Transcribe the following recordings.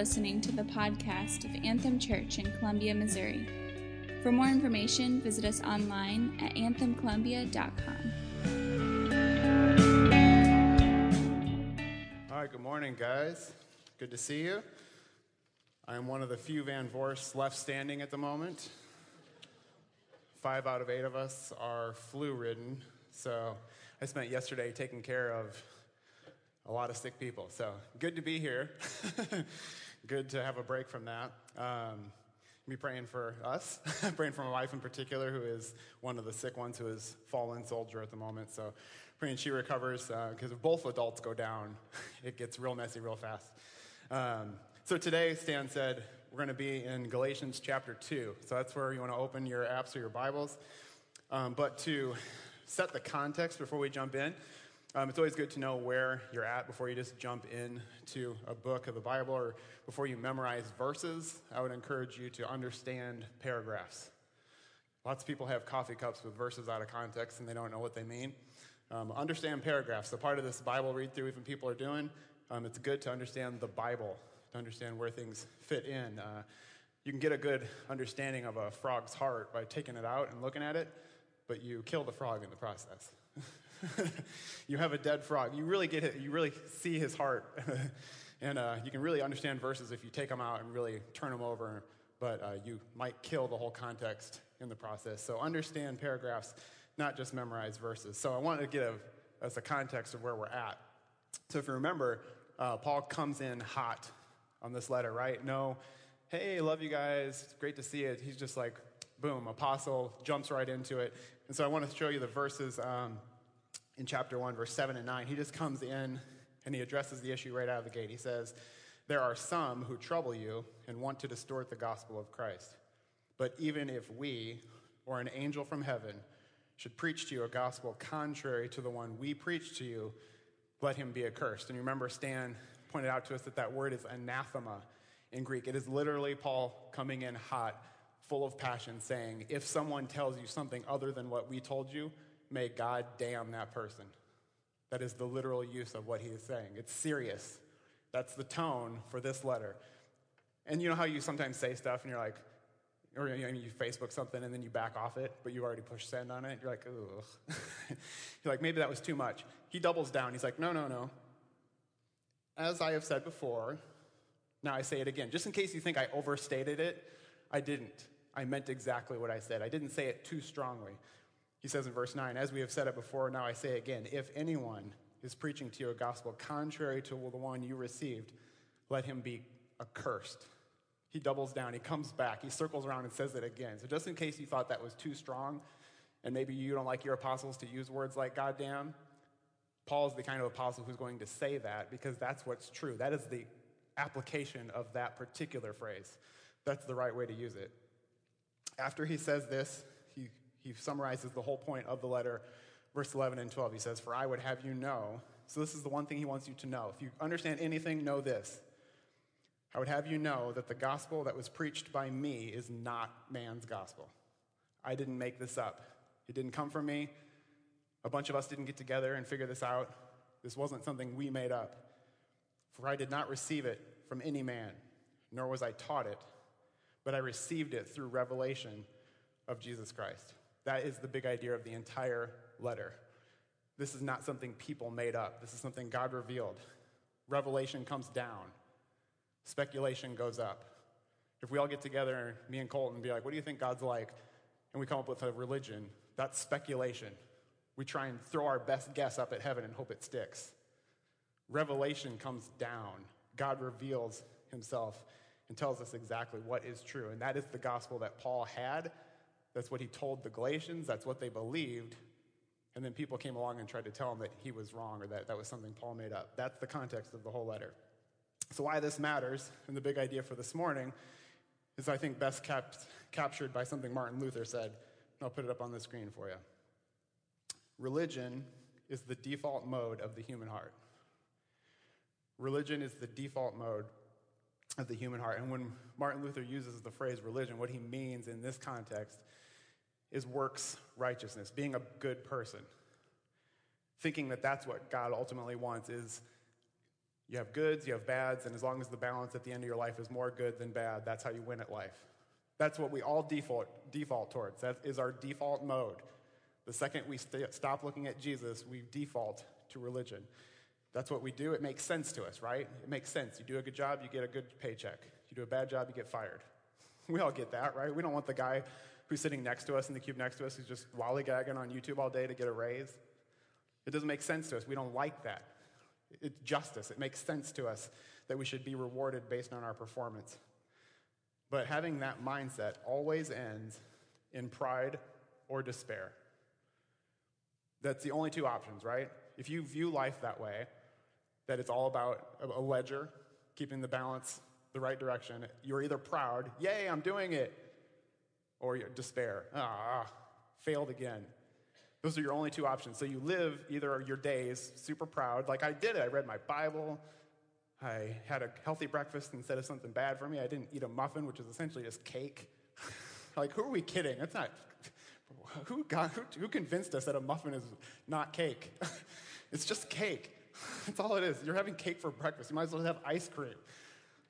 listening to the podcast of Anthem Church in Columbia, Missouri. For more information, visit us online at anthemcolumbia.com. All right, good morning, guys. Good to see you. I am one of the few Van Voorsts left standing at the moment. Five out of eight of us are flu ridden, so I spent yesterday taking care of a lot of sick people. So good to be here. good to have a break from that. Um, be praying for us, praying for my wife in particular, who is one of the sick ones who is fallen soldier at the moment. So praying she recovers because uh, if both adults go down, it gets real messy real fast. Um, so today, Stan said we're going to be in Galatians chapter 2. So that's where you want to open your apps or your Bibles. Um, but to set the context before we jump in, um, it's always good to know where you're at before you just jump into a book of the Bible or before you memorize verses. I would encourage you to understand paragraphs. Lots of people have coffee cups with verses out of context and they don't know what they mean. Um, understand paragraphs. So, part of this Bible read through, even people are doing, um, it's good to understand the Bible, to understand where things fit in. Uh, you can get a good understanding of a frog's heart by taking it out and looking at it, but you kill the frog in the process. you have a dead frog. You really get it, you really see his heart. and uh, you can really understand verses if you take them out and really turn them over, but uh, you might kill the whole context in the process. So understand paragraphs, not just memorize verses. So I wanted to get us a context of where we're at. So if you remember, uh, Paul comes in hot on this letter, right? No, hey, love you guys, it's great to see it. He's just like, boom, apostle, jumps right into it. And so I want to show you the verses. Um, in chapter 1, verse 7 and 9. He just comes in and he addresses the issue right out of the gate. He says, There are some who trouble you and want to distort the gospel of Christ. But even if we, or an angel from heaven, should preach to you a gospel contrary to the one we preach to you, let him be accursed. And you remember, Stan pointed out to us that that word is anathema in Greek. It is literally Paul coming in hot, full of passion, saying, If someone tells you something other than what we told you, may God damn that person. That is the literal use of what he is saying. It's serious. That's the tone for this letter. And you know how you sometimes say stuff and you're like, or you, know, you Facebook something and then you back off it, but you already push send on it. You're like, ugh. you're like, maybe that was too much. He doubles down. He's like, no, no, no. As I have said before, now I say it again. Just in case you think I overstated it, I didn't. I meant exactly what I said. I didn't say it too strongly. He says in verse 9, As we have said it before, now I say again, if anyone is preaching to you a gospel contrary to the one you received, let him be accursed. He doubles down, he comes back, he circles around and says it again. So, just in case you thought that was too strong, and maybe you don't like your apostles to use words like goddamn, Paul is the kind of apostle who's going to say that because that's what's true. That is the application of that particular phrase. That's the right way to use it. After he says this, he summarizes the whole point of the letter, verse 11 and 12. He says, For I would have you know. So, this is the one thing he wants you to know. If you understand anything, know this. I would have you know that the gospel that was preached by me is not man's gospel. I didn't make this up. It didn't come from me. A bunch of us didn't get together and figure this out. This wasn't something we made up. For I did not receive it from any man, nor was I taught it, but I received it through revelation of Jesus Christ. That is the big idea of the entire letter. This is not something people made up, this is something God revealed. Revelation comes down, speculation goes up. If we all get together, me and Colton, and be like, what do you think God's like? And we come up with a religion, that's speculation. We try and throw our best guess up at heaven and hope it sticks. Revelation comes down. God reveals himself and tells us exactly what is true. And that is the gospel that Paul had that's what he told the Galatians. That's what they believed. And then people came along and tried to tell him that he was wrong or that that was something Paul made up. That's the context of the whole letter. So, why this matters, and the big idea for this morning, is I think best kept, captured by something Martin Luther said. And I'll put it up on the screen for you. Religion is the default mode of the human heart. Religion is the default mode of the human heart. And when Martin Luther uses the phrase religion, what he means in this context is works righteousness, being a good person. Thinking that that's what God ultimately wants is You have goods, you have bads, and as long as the balance at the end of your life is more good than bad, that's how you win at life. That's what we all default, default towards. That is our default mode. The second we st- stop looking at Jesus, we default to religion. That's what we do. It makes sense to us, right? It makes sense. You do a good job, you get a good paycheck. You do a bad job, you get fired. We all get that, right? We don't want the guy who's sitting next to us in the cube next to us who's just lollygagging on YouTube all day to get a raise. It doesn't make sense to us. We don't like that. It's justice. It makes sense to us that we should be rewarded based on our performance. But having that mindset always ends in pride or despair. That's the only two options, right? If you view life that way, that it's all about a ledger, keeping the balance the right direction, you're either proud, yay, I'm doing it, or despair, ah, failed again. Those are your only two options. So you live either your days super proud, like I did it. I read my Bible. I had a healthy breakfast instead of something bad for me. I didn't eat a muffin, which is essentially just cake. like, who are we kidding? That's not. Who, got, who, who convinced us that a muffin is not cake? it's just cake. That's all it is. You're having cake for breakfast. You might as well have ice cream.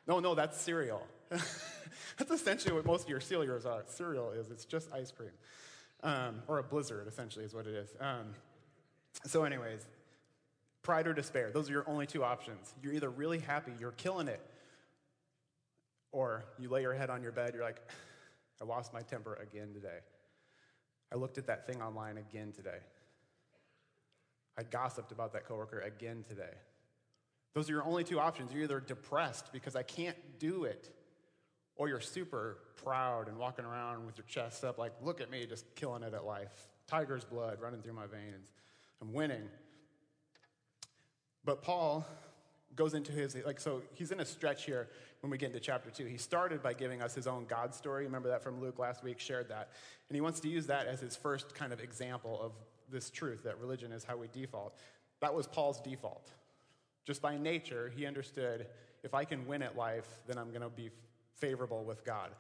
No, no, that's cereal. that's essentially what most of your cereals are. Cereal is. It's just ice cream. Um, or a blizzard, essentially, is what it is. Um, so, anyways, pride or despair, those are your only two options. You're either really happy, you're killing it, or you lay your head on your bed, you're like, I lost my temper again today. I looked at that thing online again today. I gossiped about that coworker again today. Those are your only two options. You're either depressed because I can't do it, or you're super proud and walking around with your chest up, like, look at me, just killing it at life. Tiger's blood running through my veins. I'm winning. But Paul goes into his, like, so he's in a stretch here when we get into chapter two. He started by giving us his own God story. Remember that from Luke last week, shared that. And he wants to use that as his first kind of example of this truth that religion is how we default. That was Paul's default. Just by nature, he understood if I can win at life, then I'm going to be favorable with God.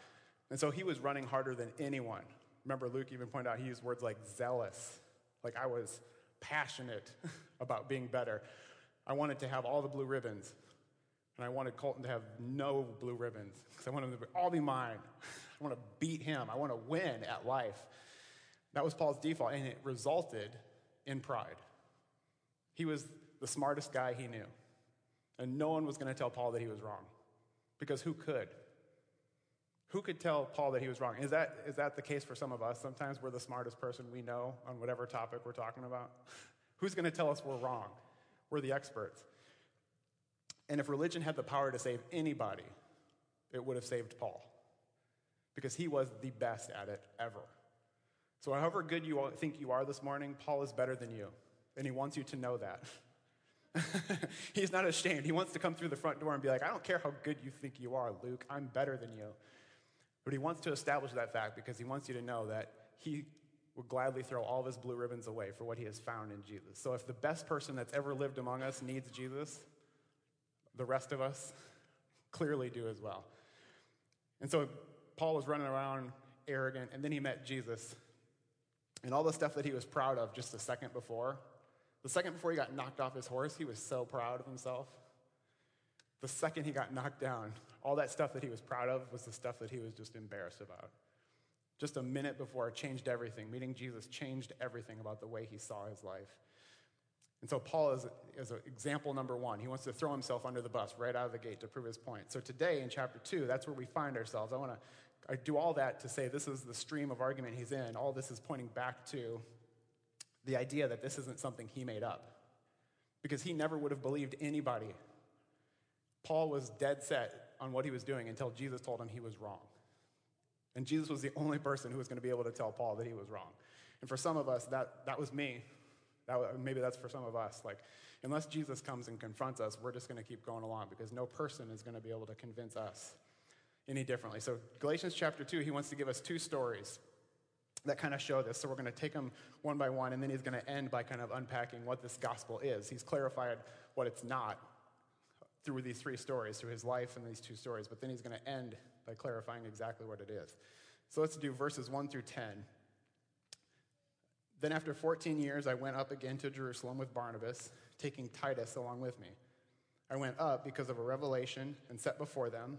And so he was running harder than anyone. Remember, Luke even pointed out he used words like zealous, like I was passionate about being better. I wanted to have all the blue ribbons, and I wanted Colton to have no blue ribbons because I wanted them to all be mine. I want to beat him, I want to win at life. That was Paul's default, and it resulted in pride. He was the smartest guy he knew, and no one was going to tell Paul that he was wrong because who could? Who could tell Paul that he was wrong? Is that, is that the case for some of us? Sometimes we're the smartest person we know on whatever topic we're talking about. Who's going to tell us we're wrong? We're the experts. And if religion had the power to save anybody, it would have saved Paul because he was the best at it ever. So, however good you think you are this morning, Paul is better than you, and he wants you to know that. He's not ashamed. He wants to come through the front door and be like, I don't care how good you think you are, Luke, I'm better than you. But he wants to establish that fact because he wants you to know that he would gladly throw all of his blue ribbons away for what he has found in Jesus. So if the best person that's ever lived among us needs Jesus, the rest of us clearly do as well. And so Paul was running around arrogant, and then he met Jesus. And all the stuff that he was proud of just a second before, the second before he got knocked off his horse, he was so proud of himself. The second he got knocked down, all that stuff that he was proud of was the stuff that he was just embarrassed about. Just a minute before, it changed everything. Meeting Jesus changed everything about the way he saw his life. And so Paul is, is example number one. He wants to throw himself under the bus right out of the gate to prove his point. So today in chapter two, that's where we find ourselves. I want to I do all that to say this is the stream of argument he's in. All this is pointing back to the idea that this isn't something he made up. Because he never would have believed anybody. Paul was dead set on what he was doing until Jesus told him he was wrong. And Jesus was the only person who was going to be able to tell Paul that he was wrong. And for some of us, that, that was me. That, maybe that's for some of us. Like, unless Jesus comes and confronts us, we're just going to keep going along because no person is going to be able to convince us any differently. So, Galatians chapter 2, he wants to give us two stories that kind of show this. So, we're going to take them one by one, and then he's going to end by kind of unpacking what this gospel is. He's clarified what it's not through these three stories, through his life and these two stories, but then he's going to end by clarifying exactly what it is. So, let's do verses 1 through 10. Then, after 14 years, I went up again to Jerusalem with Barnabas, taking Titus along with me. I went up because of a revelation and set before them,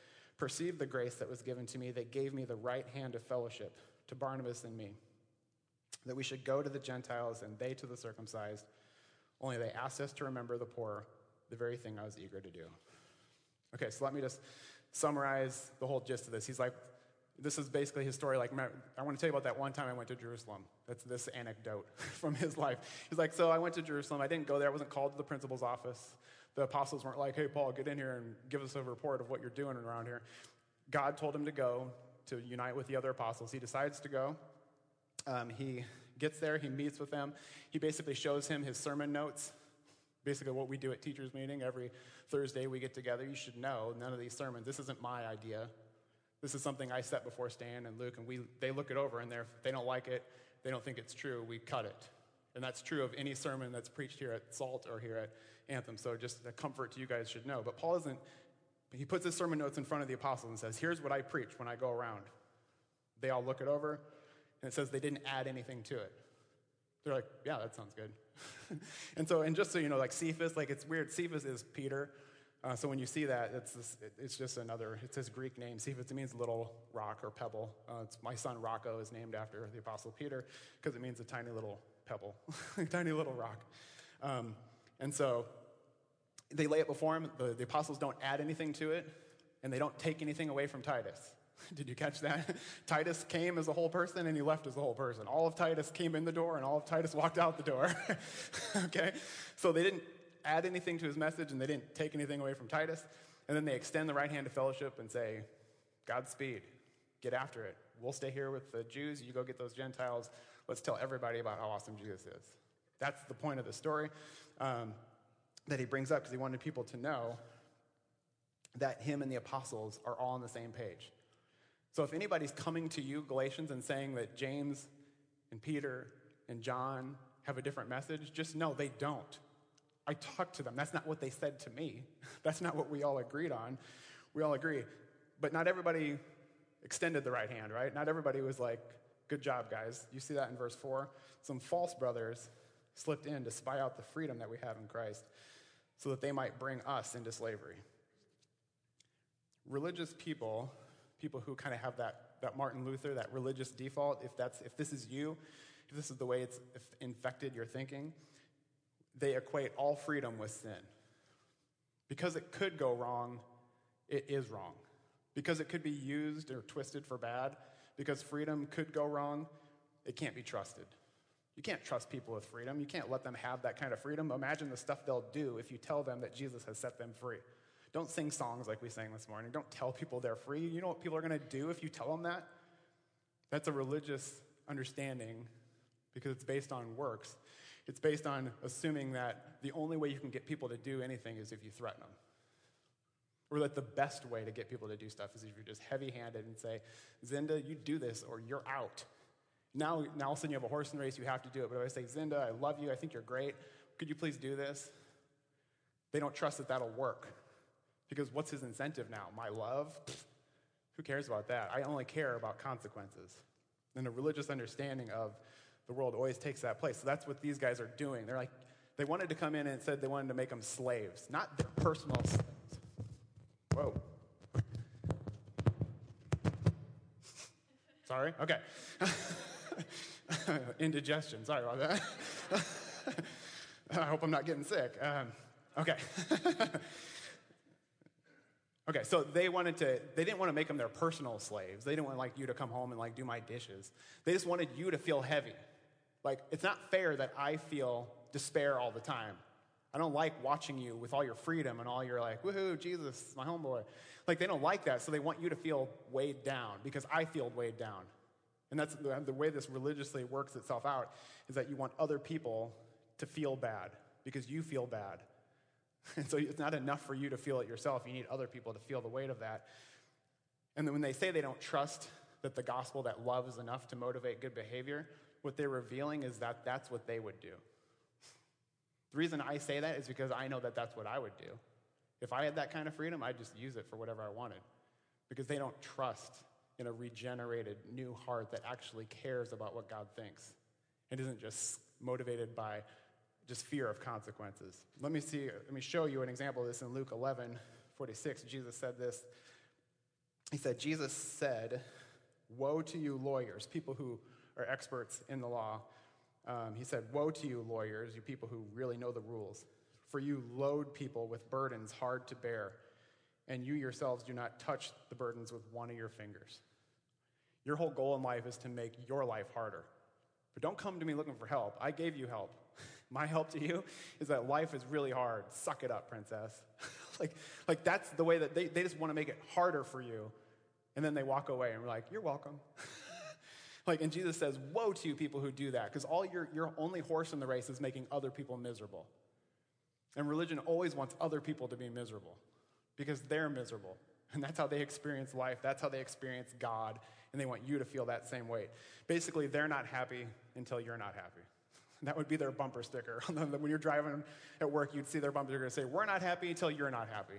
perceived the grace that was given to me, they gave me the right hand of fellowship to Barnabas and me, that we should go to the Gentiles and they to the circumcised. Only they asked us to remember the poor, the very thing I was eager to do. Okay, so let me just summarize the whole gist of this. He's like, this is basically his story. Like, I want to tell you about that one time I went to Jerusalem. That's this anecdote from his life. He's like, so I went to Jerusalem. I didn't go there. I wasn't called to the principal's office. The apostles weren't like, hey, Paul, get in here and give us a report of what you're doing around here. God told him to go to unite with the other apostles. He decides to go. Um, he gets there, he meets with them. He basically shows him his sermon notes. Basically, what we do at teachers' meeting every Thursday, we get together. You should know none of these sermons. This isn't my idea. This is something I set before Stan and Luke, and we, they look it over, and they don't like it, they don't think it's true, we cut it. And that's true of any sermon that's preached here at SALT or here at Anthem. So just a comfort to you guys should know. But Paul isn't, he puts his sermon notes in front of the apostles and says, Here's what I preach when I go around. They all look it over, and it says they didn't add anything to it. They're like, Yeah, that sounds good. and so, and just so you know, like Cephas, like it's weird. Cephas is Peter. Uh, so when you see that, it's, this, it's just another, it's his Greek name. Cephas, it means little rock or pebble. Uh, it's my son Rocco is named after the Apostle Peter because it means a tiny little pebble, tiny little rock. Um, and so they lay it before him. The, the apostles don't add anything to it, and they don't take anything away from Titus. Did you catch that? Titus came as a whole person and he left as a whole person. All of Titus came in the door and all of Titus walked out the door. okay? So they didn't add anything to his message and they didn't take anything away from Titus. And then they extend the right hand of fellowship and say, Godspeed, get after it. We'll stay here with the Jews. You go get those Gentiles. Let's tell everybody about how awesome Jesus is. That's the point of the story. Um, that he brings up because he wanted people to know that him and the apostles are all on the same page. So if anybody's coming to you, Galatians, and saying that James and Peter and John have a different message, just know they don't. I talked to them. That's not what they said to me. That's not what we all agreed on. We all agree. But not everybody extended the right hand, right? Not everybody was like, good job, guys. You see that in verse 4? Some false brothers slipped in to spy out the freedom that we have in Christ so that they might bring us into slavery. Religious people, people who kind of have that, that Martin Luther, that religious default, if, that's, if this is you, if this is the way it's infected your thinking, they equate all freedom with sin. Because it could go wrong, it is wrong. Because it could be used or twisted for bad, because freedom could go wrong, it can't be trusted. You can't trust people with freedom. You can't let them have that kind of freedom. Imagine the stuff they'll do if you tell them that Jesus has set them free. Don't sing songs like we sang this morning. Don't tell people they're free. You know what people are going to do if you tell them that? That's a religious understanding because it's based on works. It's based on assuming that the only way you can get people to do anything is if you threaten them. Or that the best way to get people to do stuff is if you're just heavy handed and say, Zinda, you do this or you're out. Now, now all of a sudden you have a horse and race, you have to do it. But if I say, Zinda, I love you, I think you're great, could you please do this? They don't trust that that'll work. Because what's his incentive now? My love? Pfft, who cares about that? I only care about consequences. And a religious understanding of the world always takes that place. So that's what these guys are doing. They're like, they wanted to come in and said they wanted to make them slaves, not their personal slaves. Whoa. Sorry? Okay. Indigestion. Sorry about that. I hope I'm not getting sick. Um, okay. Okay, so they wanted to, they didn't want to make them their personal slaves. They didn't want like you to come home and like do my dishes. They just wanted you to feel heavy. Like, it's not fair that I feel despair all the time. I don't like watching you with all your freedom and all your like, woohoo, Jesus, my homeboy. Like, they don't like that, so they want you to feel weighed down because I feel weighed down. And that's the, way this religiously works itself out is that you want other people to feel bad because you feel bad. And so it's not enough for you to feel it yourself. You need other people to feel the weight of that. And then when they say they don't trust that the gospel, that love is enough to motivate good behavior, what they're revealing is that that's what they would do. The reason I say that is because I know that that's what I would do. If I had that kind of freedom, I'd just use it for whatever I wanted. Because they don't trust in a regenerated new heart that actually cares about what God thinks and isn't just motivated by just fear of consequences. Let me see, let me show you an example of this in Luke 11, 46. Jesus said this. He said, Jesus said, Woe to you, lawyers, people who are experts in the law. Um, he said, Woe to you, lawyers, you people who really know the rules, for you load people with burdens hard to bear, and you yourselves do not touch the burdens with one of your fingers. Your whole goal in life is to make your life harder. But don't come to me looking for help. I gave you help. My help to you is that life is really hard. Suck it up, princess. like, like that's the way that they, they just want to make it harder for you. And then they walk away and we're like, you're welcome. like, and Jesus says, woe to you people who do that, because all your, your only horse in the race is making other people miserable. And religion always wants other people to be miserable because they're miserable. And that's how they experience life. That's how they experience God. And they want you to feel that same weight. Basically, they're not happy until you're not happy. That would be their bumper sticker. when you're driving at work, you'd see their bumper sticker say, We're not happy until you're not happy.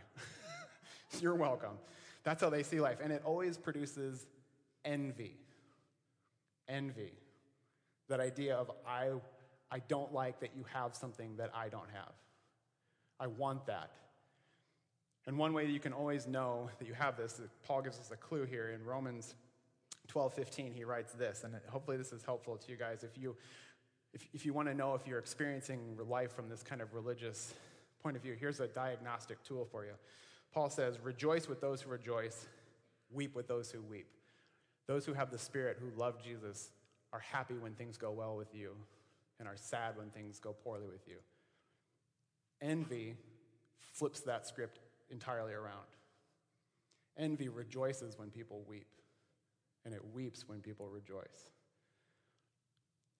you're welcome. That's how they see life. And it always produces envy. Envy. That idea of, I, I don't like that you have something that I don't have. I want that. And one way that you can always know that you have this, Paul gives us a clue here in Romans 12 15. He writes this, and hopefully this is helpful to you guys. If you, if, if you want to know if you're experiencing life from this kind of religious point of view, here's a diagnostic tool for you. Paul says, Rejoice with those who rejoice, weep with those who weep. Those who have the Spirit, who love Jesus, are happy when things go well with you and are sad when things go poorly with you. Envy flips that script entirely around. Envy rejoices when people weep, and it weeps when people rejoice.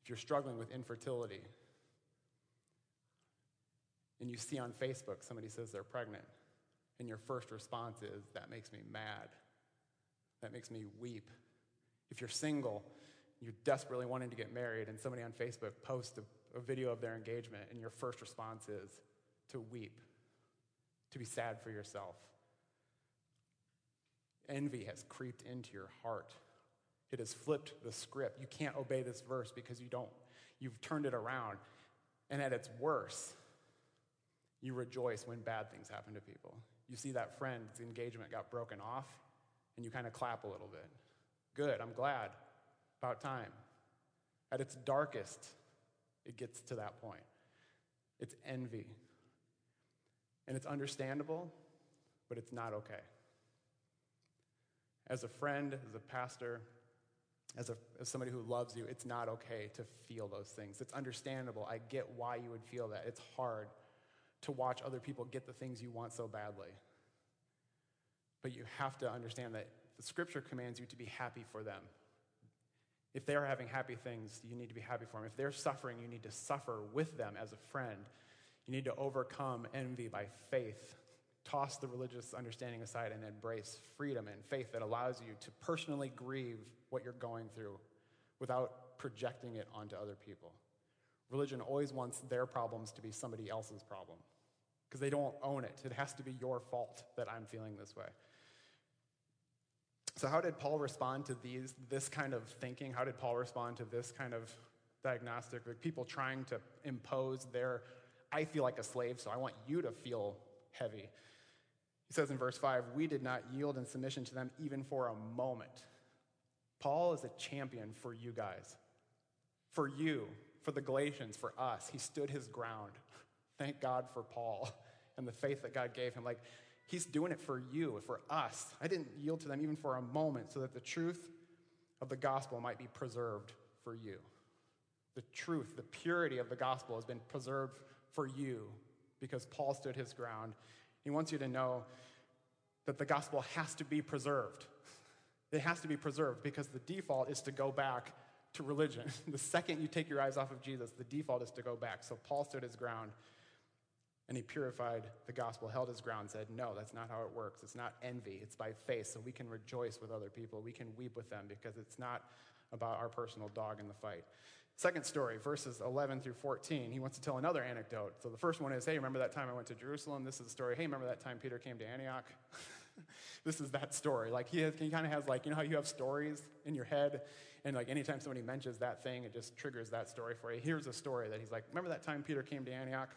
If you're struggling with infertility, and you see on Facebook somebody says they're pregnant, and your first response is, That makes me mad. That makes me weep. If you're single, you're desperately wanting to get married, and somebody on Facebook posts a, a video of their engagement, and your first response is to weep to be sad for yourself. Envy has creeped into your heart. It has flipped the script. You can't obey this verse because you don't. You've turned it around. And at its worst, you rejoice when bad things happen to people. You see that friend's engagement got broken off, and you kind of clap a little bit. Good, I'm glad. About time. At its darkest, it gets to that point. It's envy. And it's understandable, but it's not okay. As a friend, as a pastor, as, a, as somebody who loves you, it's not okay to feel those things. It's understandable. I get why you would feel that. It's hard to watch other people get the things you want so badly. But you have to understand that the scripture commands you to be happy for them. If they're having happy things, you need to be happy for them. If they're suffering, you need to suffer with them as a friend you need to overcome envy by faith. Toss the religious understanding aside and embrace freedom and faith that allows you to personally grieve what you're going through without projecting it onto other people. Religion always wants their problems to be somebody else's problem because they don't own it. It has to be your fault that I'm feeling this way. So, how did Paul respond to these, this kind of thinking? How did Paul respond to this kind of diagnostic? Like people trying to impose their I feel like a slave, so I want you to feel heavy. He says in verse 5, We did not yield in submission to them even for a moment. Paul is a champion for you guys, for you, for the Galatians, for us. He stood his ground. Thank God for Paul and the faith that God gave him. Like, He's doing it for you, for us. I didn't yield to them even for a moment so that the truth of the gospel might be preserved for you. The truth, the purity of the gospel has been preserved for you because Paul stood his ground. He wants you to know that the gospel has to be preserved. It has to be preserved because the default is to go back to religion. The second you take your eyes off of Jesus, the default is to go back. So Paul stood his ground and he purified the gospel, held his ground, said, No, that's not how it works. It's not envy, it's by faith. So we can rejoice with other people. We can weep with them because it's not about our personal dog in the fight. Second story, verses 11 through 14, he wants to tell another anecdote. So the first one is, Hey, remember that time I went to Jerusalem? This is the story. Hey, remember that time Peter came to Antioch? this is that story. Like he, he kind of has like, you know how you have stories in your head? And like anytime somebody mentions that thing, it just triggers that story for you. Here's a story that he's like, remember that time Peter came to Antioch?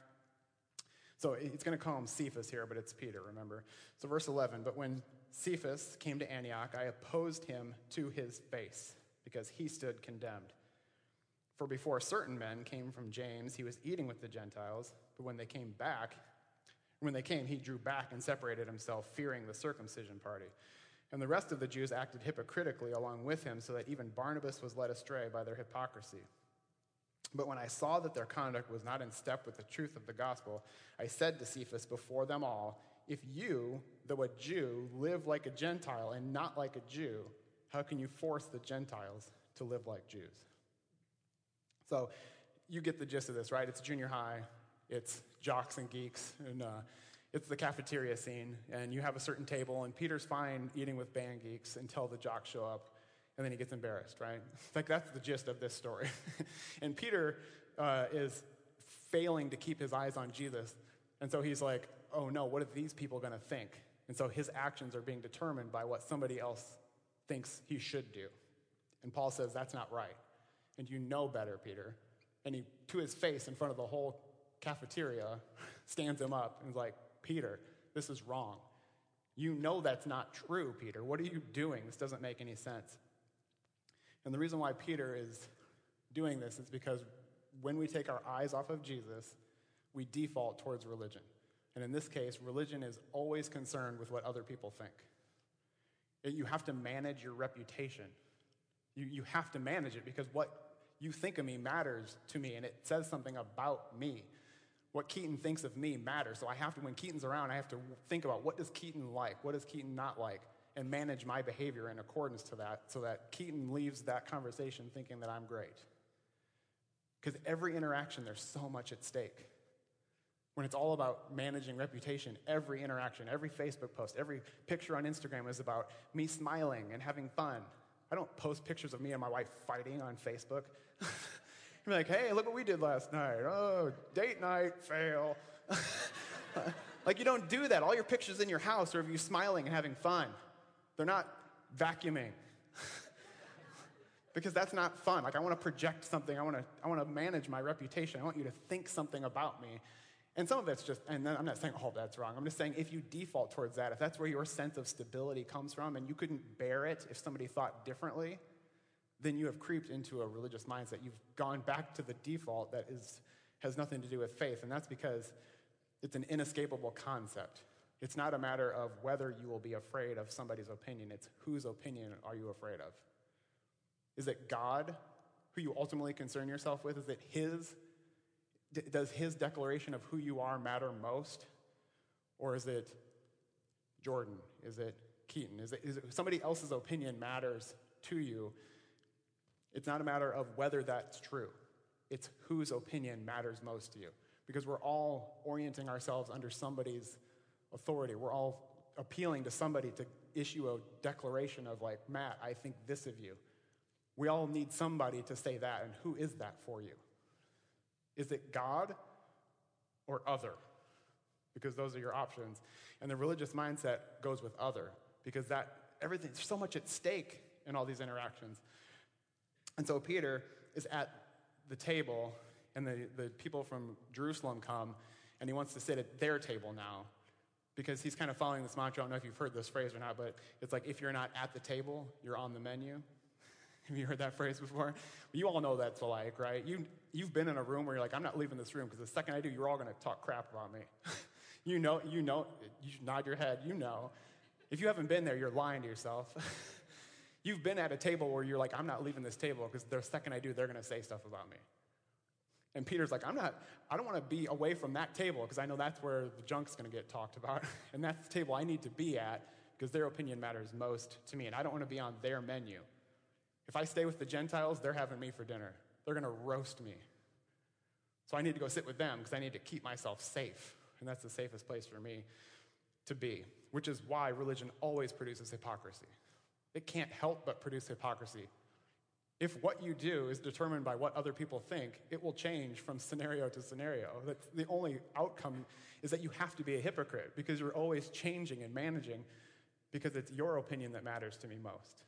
So it's going to call him Cephas here, but it's Peter, remember? So verse 11, but when Cephas came to Antioch, I opposed him to his face because he stood condemned. For before certain men came from James, he was eating with the Gentiles, but when they came back, when they came, he drew back and separated himself, fearing the circumcision party. And the rest of the Jews acted hypocritically along with him, so that even Barnabas was led astray by their hypocrisy. But when I saw that their conduct was not in step with the truth of the gospel, I said to Cephas before them all, If you, though a Jew, live like a Gentile and not like a Jew, how can you force the Gentiles to live like Jews? So you get the gist of this, right? It's junior high, it's jocks and geeks, and uh, it's the cafeteria scene, and you have a certain table, and Peter's fine eating with band geeks until the jocks show up, and then he gets embarrassed, right? Like that's the gist of this story. and Peter uh, is failing to keep his eyes on Jesus, and so he's like, oh no, what are these people going to think? And so his actions are being determined by what somebody else thinks he should do. And Paul says, that's not right. And you know better, Peter. And he, to his face in front of the whole cafeteria, stands him up and is like, Peter, this is wrong. You know that's not true, Peter. What are you doing? This doesn't make any sense. And the reason why Peter is doing this is because when we take our eyes off of Jesus, we default towards religion. And in this case, religion is always concerned with what other people think. You have to manage your reputation. You, you have to manage it because what you think of me matters to me and it says something about me. What Keaton thinks of me matters. So I have to, when Keaton's around, I have to think about what does Keaton like? What does Keaton not like? And manage my behavior in accordance to that so that Keaton leaves that conversation thinking that I'm great. Because every interaction, there's so much at stake. When it's all about managing reputation, every interaction, every Facebook post, every picture on Instagram is about me smiling and having fun. I don't post pictures of me and my wife fighting on Facebook. You're like, hey, look what we did last night. Oh, date night, fail. like, you don't do that. All your pictures in your house are of you smiling and having fun. They're not vacuuming. because that's not fun. Like, I want to project something. I want to, I want to manage my reputation. I want you to think something about me. And some of it's just, and I'm not saying all oh, that's wrong. I'm just saying if you default towards that, if that's where your sense of stability comes from and you couldn't bear it if somebody thought differently, then you have creeped into a religious mindset. You've gone back to the default that is, has nothing to do with faith, and that's because it's an inescapable concept. It's not a matter of whether you will be afraid of somebody's opinion, it's whose opinion are you afraid of? Is it God who you ultimately concern yourself with? Is it His? Does His declaration of who you are matter most? Or is it Jordan? Is it Keaton? Is it, is it somebody else's opinion matters to you it's not a matter of whether that's true, it's whose opinion matters most to you. Because we're all orienting ourselves under somebody's authority. We're all appealing to somebody to issue a declaration of, like, Matt, I think this of you. We all need somebody to say that, and who is that for you? Is it God or other? Because those are your options. And the religious mindset goes with other, because that everything, there's so much at stake in all these interactions. And so Peter is at the table, and the, the people from Jerusalem come, and he wants to sit at their table now because he's kind of following this mantra. I don't know if you've heard this phrase or not, but it's like if you're not at the table, you're on the menu. Have you heard that phrase before? You all know that's like, right? You, you've been in a room where you're like, I'm not leaving this room because the second I do, you're all going to talk crap about me. You know, you know, you nod your head, you know. If you haven't been there, you're lying to yourself. You've been at a table where you're like, I'm not leaving this table because the second I do, they're going to say stuff about me. And Peter's like, I'm not, I don't want to be away from that table because I know that's where the junk's going to get talked about. and that's the table I need to be at because their opinion matters most to me. And I don't want to be on their menu. If I stay with the Gentiles, they're having me for dinner. They're going to roast me. So I need to go sit with them because I need to keep myself safe. And that's the safest place for me to be, which is why religion always produces hypocrisy. It can't help but produce hypocrisy. If what you do is determined by what other people think, it will change from scenario to scenario. The only outcome is that you have to be a hypocrite because you're always changing and managing because it's your opinion that matters to me most.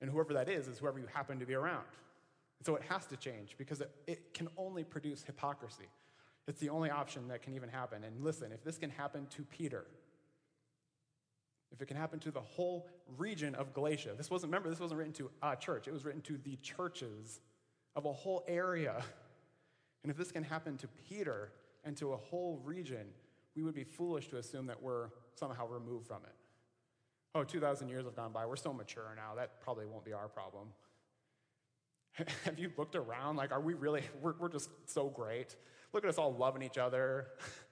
And whoever that is, is whoever you happen to be around. so it has to change because it, it can only produce hypocrisy. It's the only option that can even happen. And listen, if this can happen to Peter, if it can happen to the whole region of Galatia. This wasn't, remember, this wasn't written to a church, it was written to the churches of a whole area. And if this can happen to Peter and to a whole region, we would be foolish to assume that we're somehow removed from it. Oh, 2,000 years have gone by. We're so mature now. That probably won't be our problem. Have you looked around? Like, are we really, we're, we're just so great. Look at us all loving each other.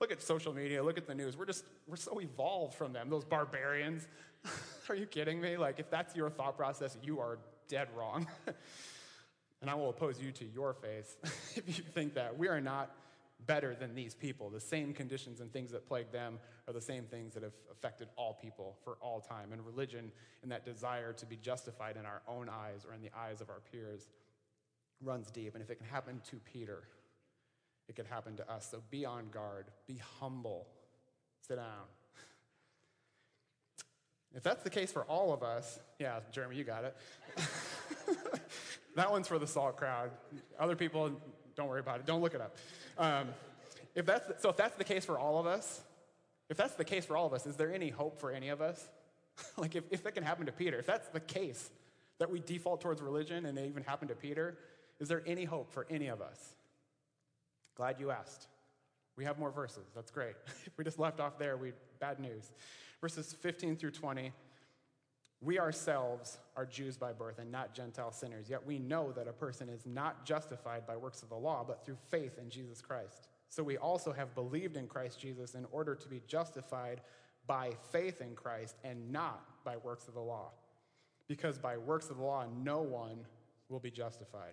Look at social media, look at the news. We're just, we're so evolved from them, those barbarians. are you kidding me? Like, if that's your thought process, you are dead wrong. and I will oppose you to your face if you think that. We are not better than these people. The same conditions and things that plague them are the same things that have affected all people for all time. And religion and that desire to be justified in our own eyes or in the eyes of our peers runs deep. And if it can happen to Peter, it could happen to us. So be on guard, be humble, sit down. If that's the case for all of us, yeah, Jeremy, you got it. that one's for the salt crowd. Other people, don't worry about it. Don't look it up. Um, if that's, so if that's the case for all of us, if that's the case for all of us, is there any hope for any of us? like if, if it can happen to Peter, if that's the case, that we default towards religion and it even happened to Peter, is there any hope for any of us? Glad you asked. We have more verses. That's great. if we just left off there, we bad news. Verses 15 through 20. We ourselves are Jews by birth and not Gentile sinners, yet we know that a person is not justified by works of the law, but through faith in Jesus Christ. So we also have believed in Christ Jesus in order to be justified by faith in Christ and not by works of the law. Because by works of the law, no one will be justified.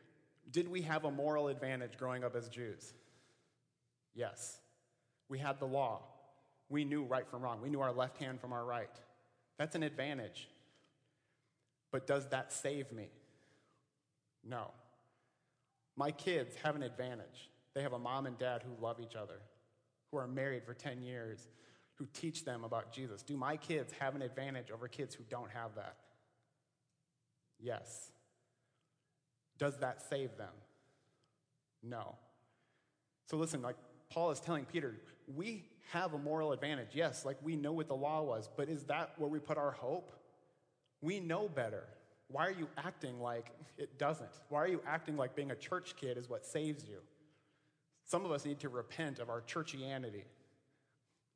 did we have a moral advantage growing up as Jews? Yes. We had the law. We knew right from wrong. We knew our left hand from our right. That's an advantage. But does that save me? No. My kids have an advantage. They have a mom and dad who love each other, who are married for 10 years, who teach them about Jesus. Do my kids have an advantage over kids who don't have that? Yes. Does that save them? No. So listen, like Paul is telling Peter, we have a moral advantage. Yes, like we know what the law was, but is that where we put our hope? We know better. Why are you acting like it doesn't? Why are you acting like being a church kid is what saves you? Some of us need to repent of our churchianity.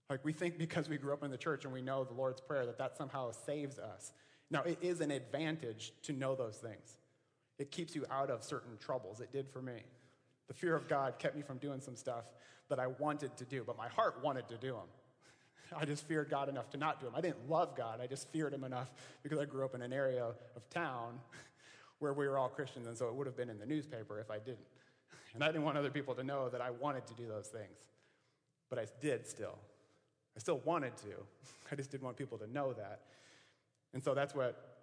Like we think because we grew up in the church and we know the Lord's Prayer that that somehow saves us. Now, it is an advantage to know those things. It keeps you out of certain troubles. It did for me. The fear of God kept me from doing some stuff that I wanted to do, but my heart wanted to do them. I just feared God enough to not do them. I didn't love God, I just feared Him enough because I grew up in an area of town where we were all Christians, and so it would have been in the newspaper if I didn't. And I didn't want other people to know that I wanted to do those things, but I did still. I still wanted to. I just didn't want people to know that. And so that's what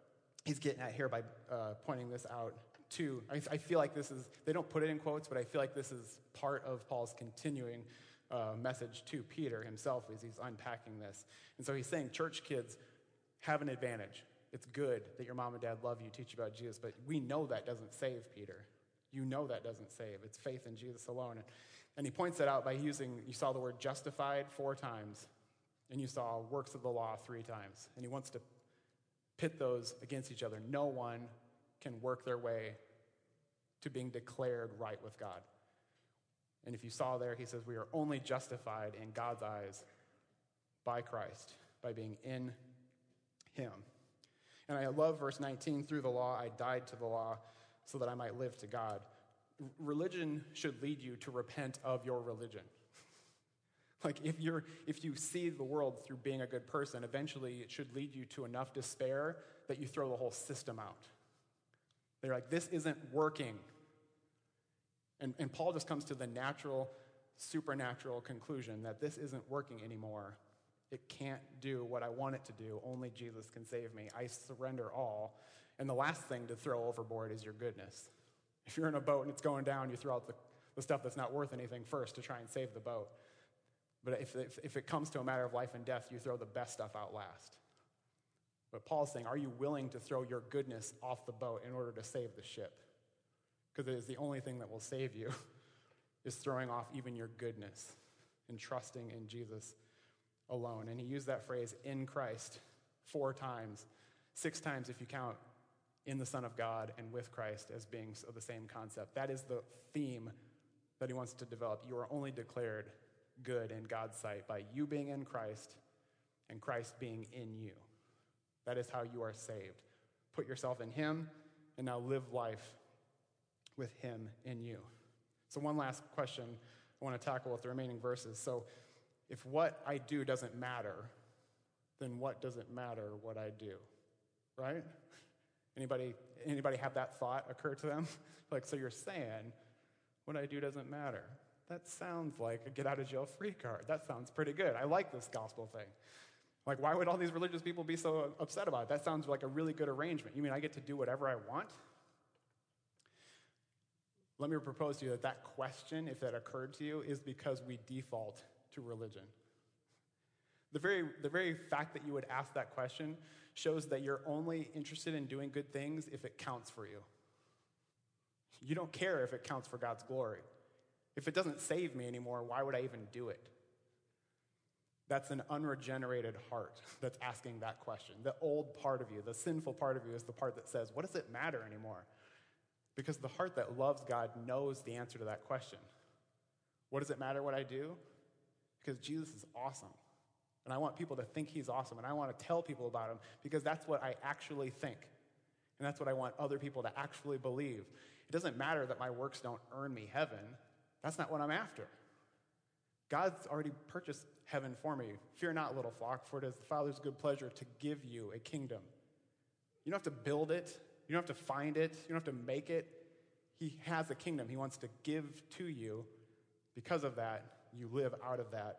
he's getting at here by uh, pointing this out too. I, I, feel like this is, they don't put it in quotes, but I feel like this is part of Paul's continuing uh, message to Peter himself as he's unpacking this. And so he's saying, church kids have an advantage. It's good that your mom and dad love you, teach you about Jesus, but we know that doesn't save Peter. You know that doesn't save. It's faith in Jesus alone. And, and he points that out by using, you saw the word justified four times, and you saw works of the law three times. And he wants to pit those against each other. No one can work their way to being declared right with God. And if you saw there, he says, We are only justified in God's eyes by Christ, by being in him. And I love verse 19 through the law, I died to the law so that I might live to God. Religion should lead you to repent of your religion. like if you're if you see the world through being a good person, eventually it should lead you to enough despair that you throw the whole system out. They're like, this isn't working. And, and Paul just comes to the natural, supernatural conclusion that this isn't working anymore. It can't do what I want it to do. Only Jesus can save me. I surrender all. And the last thing to throw overboard is your goodness. If you're in a boat and it's going down, you throw out the, the stuff that's not worth anything first to try and save the boat. But if, if, if it comes to a matter of life and death, you throw the best stuff out last. But Paul's saying, Are you willing to throw your goodness off the boat in order to save the ship? Because it is the only thing that will save you, is throwing off even your goodness and trusting in Jesus alone. And he used that phrase, in Christ, four times, six times if you count in the Son of God and with Christ as being the same concept. That is the theme that he wants to develop. You are only declared good in God's sight by you being in Christ and Christ being in you. That is how you are saved. Put yourself in him and now live life with him in you. So, one last question I want to tackle with the remaining verses. So, if what I do doesn't matter, then what does it matter what I do? Right? Anybody, anybody have that thought occur to them? like, so you're saying what I do doesn't matter. That sounds like a get out of jail free card. That sounds pretty good. I like this gospel thing. Like, why would all these religious people be so upset about it? That sounds like a really good arrangement. You mean I get to do whatever I want? Let me propose to you that that question, if that occurred to you, is because we default to religion. The very, the very fact that you would ask that question shows that you're only interested in doing good things if it counts for you. You don't care if it counts for God's glory. If it doesn't save me anymore, why would I even do it? That's an unregenerated heart that's asking that question. The old part of you, the sinful part of you, is the part that says, What does it matter anymore? Because the heart that loves God knows the answer to that question. What does it matter what I do? Because Jesus is awesome. And I want people to think he's awesome. And I want to tell people about him because that's what I actually think. And that's what I want other people to actually believe. It doesn't matter that my works don't earn me heaven. That's not what I'm after. God's already purchased heaven for me. Fear not, little flock, for it is the Father's good pleasure to give you a kingdom. You don't have to build it, you don't have to find it, you don't have to make it. He has a kingdom He wants to give to you. Because of that, you live out of that.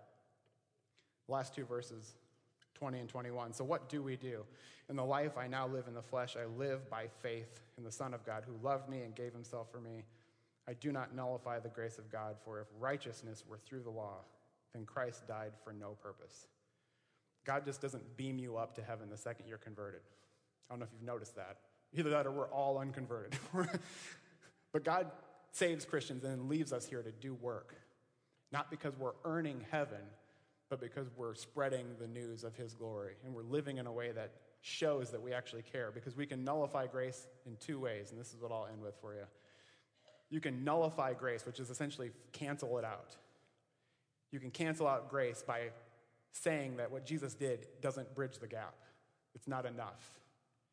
Last two verses, 20 and 21. So, what do we do? In the life I now live in the flesh, I live by faith in the Son of God who loved me and gave himself for me. I do not nullify the grace of God, for if righteousness were through the law, then Christ died for no purpose. God just doesn't beam you up to heaven the second you're converted. I don't know if you've noticed that. Either that or we're all unconverted. but God saves Christians and leaves us here to do work, not because we're earning heaven, but because we're spreading the news of His glory and we're living in a way that shows that we actually care because we can nullify grace in two ways, and this is what I'll end with for you. You can nullify grace, which is essentially cancel it out. You can cancel out grace by saying that what Jesus did doesn't bridge the gap. It's not enough.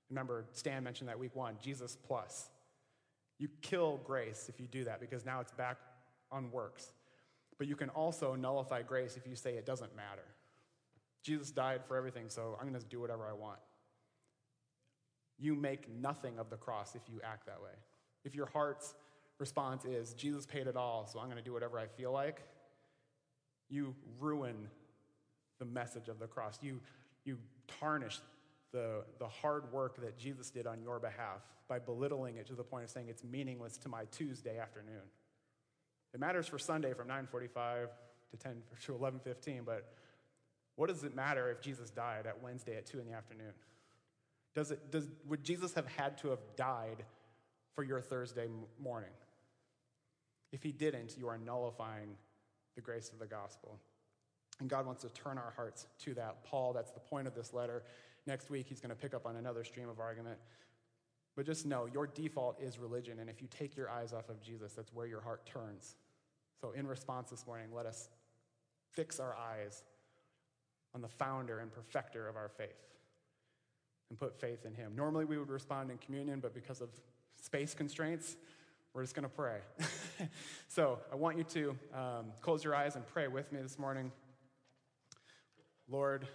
Remember, Stan mentioned that week one Jesus plus. You kill grace if you do that because now it's back on works. But you can also nullify grace if you say it doesn't matter. Jesus died for everything, so I'm going to do whatever I want. You make nothing of the cross if you act that way. If your heart's response is, Jesus paid it all, so I'm going to do whatever I feel like, you ruin the message of the cross. You, you tarnish the, the hard work that Jesus did on your behalf by belittling it to the point of saying it's meaningless to my Tuesday afternoon. It matters for Sunday from 9:45 to 10 to 11:15, but what does it matter if Jesus died at Wednesday at 2 in the afternoon? Does it, does, would Jesus have had to have died for your Thursday morning? If he didn't, you are nullifying the grace of the gospel. And God wants to turn our hearts to that. Paul, that's the point of this letter. Next week, he's going to pick up on another stream of argument. But just know your default is religion. And if you take your eyes off of Jesus, that's where your heart turns. So, in response this morning, let us fix our eyes on the founder and perfecter of our faith and put faith in him. Normally, we would respond in communion, but because of space constraints, we're just going to pray. so, I want you to um, close your eyes and pray with me this morning. Lord,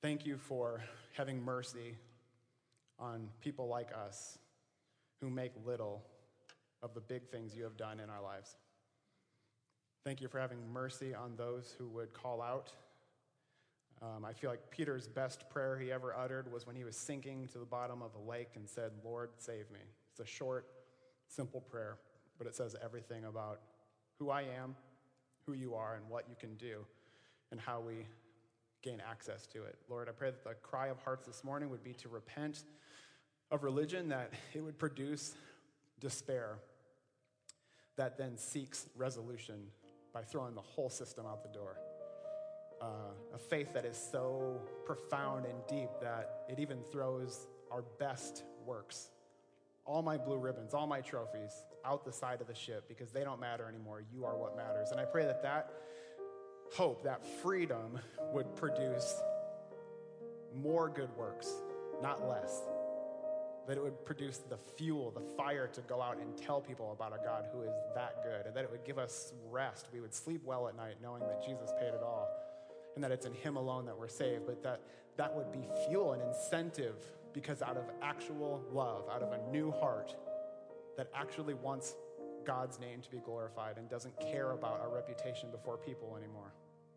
thank you for having mercy on people like us who make little of the big things you have done in our lives. Thank you for having mercy on those who would call out. Um, I feel like Peter's best prayer he ever uttered was when he was sinking to the bottom of a lake and said, Lord, save me. It's a short, simple prayer, but it says everything about who I am who you are and what you can do and how we gain access to it. Lord, I pray that the cry of hearts this morning would be to repent of religion, that it would produce despair that then seeks resolution by throwing the whole system out the door. Uh, a faith that is so profound and deep that it even throws our best works all my blue ribbons, all my trophies out the side of the ship because they don't matter anymore. You are what matters. And I pray that that hope, that freedom would produce more good works, not less. That it would produce the fuel, the fire to go out and tell people about a God who is that good, and that it would give us rest. We would sleep well at night knowing that Jesus paid it all, and that it's in Him alone that we're saved, but that that would be fuel and incentive because out of actual love, out of a new heart that actually wants God's name to be glorified and doesn't care about our reputation before people anymore.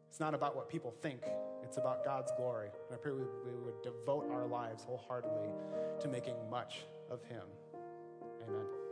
It's not about what people think, it's about God's glory. And I pray we, we would devote our lives wholeheartedly to making much of Him. Amen.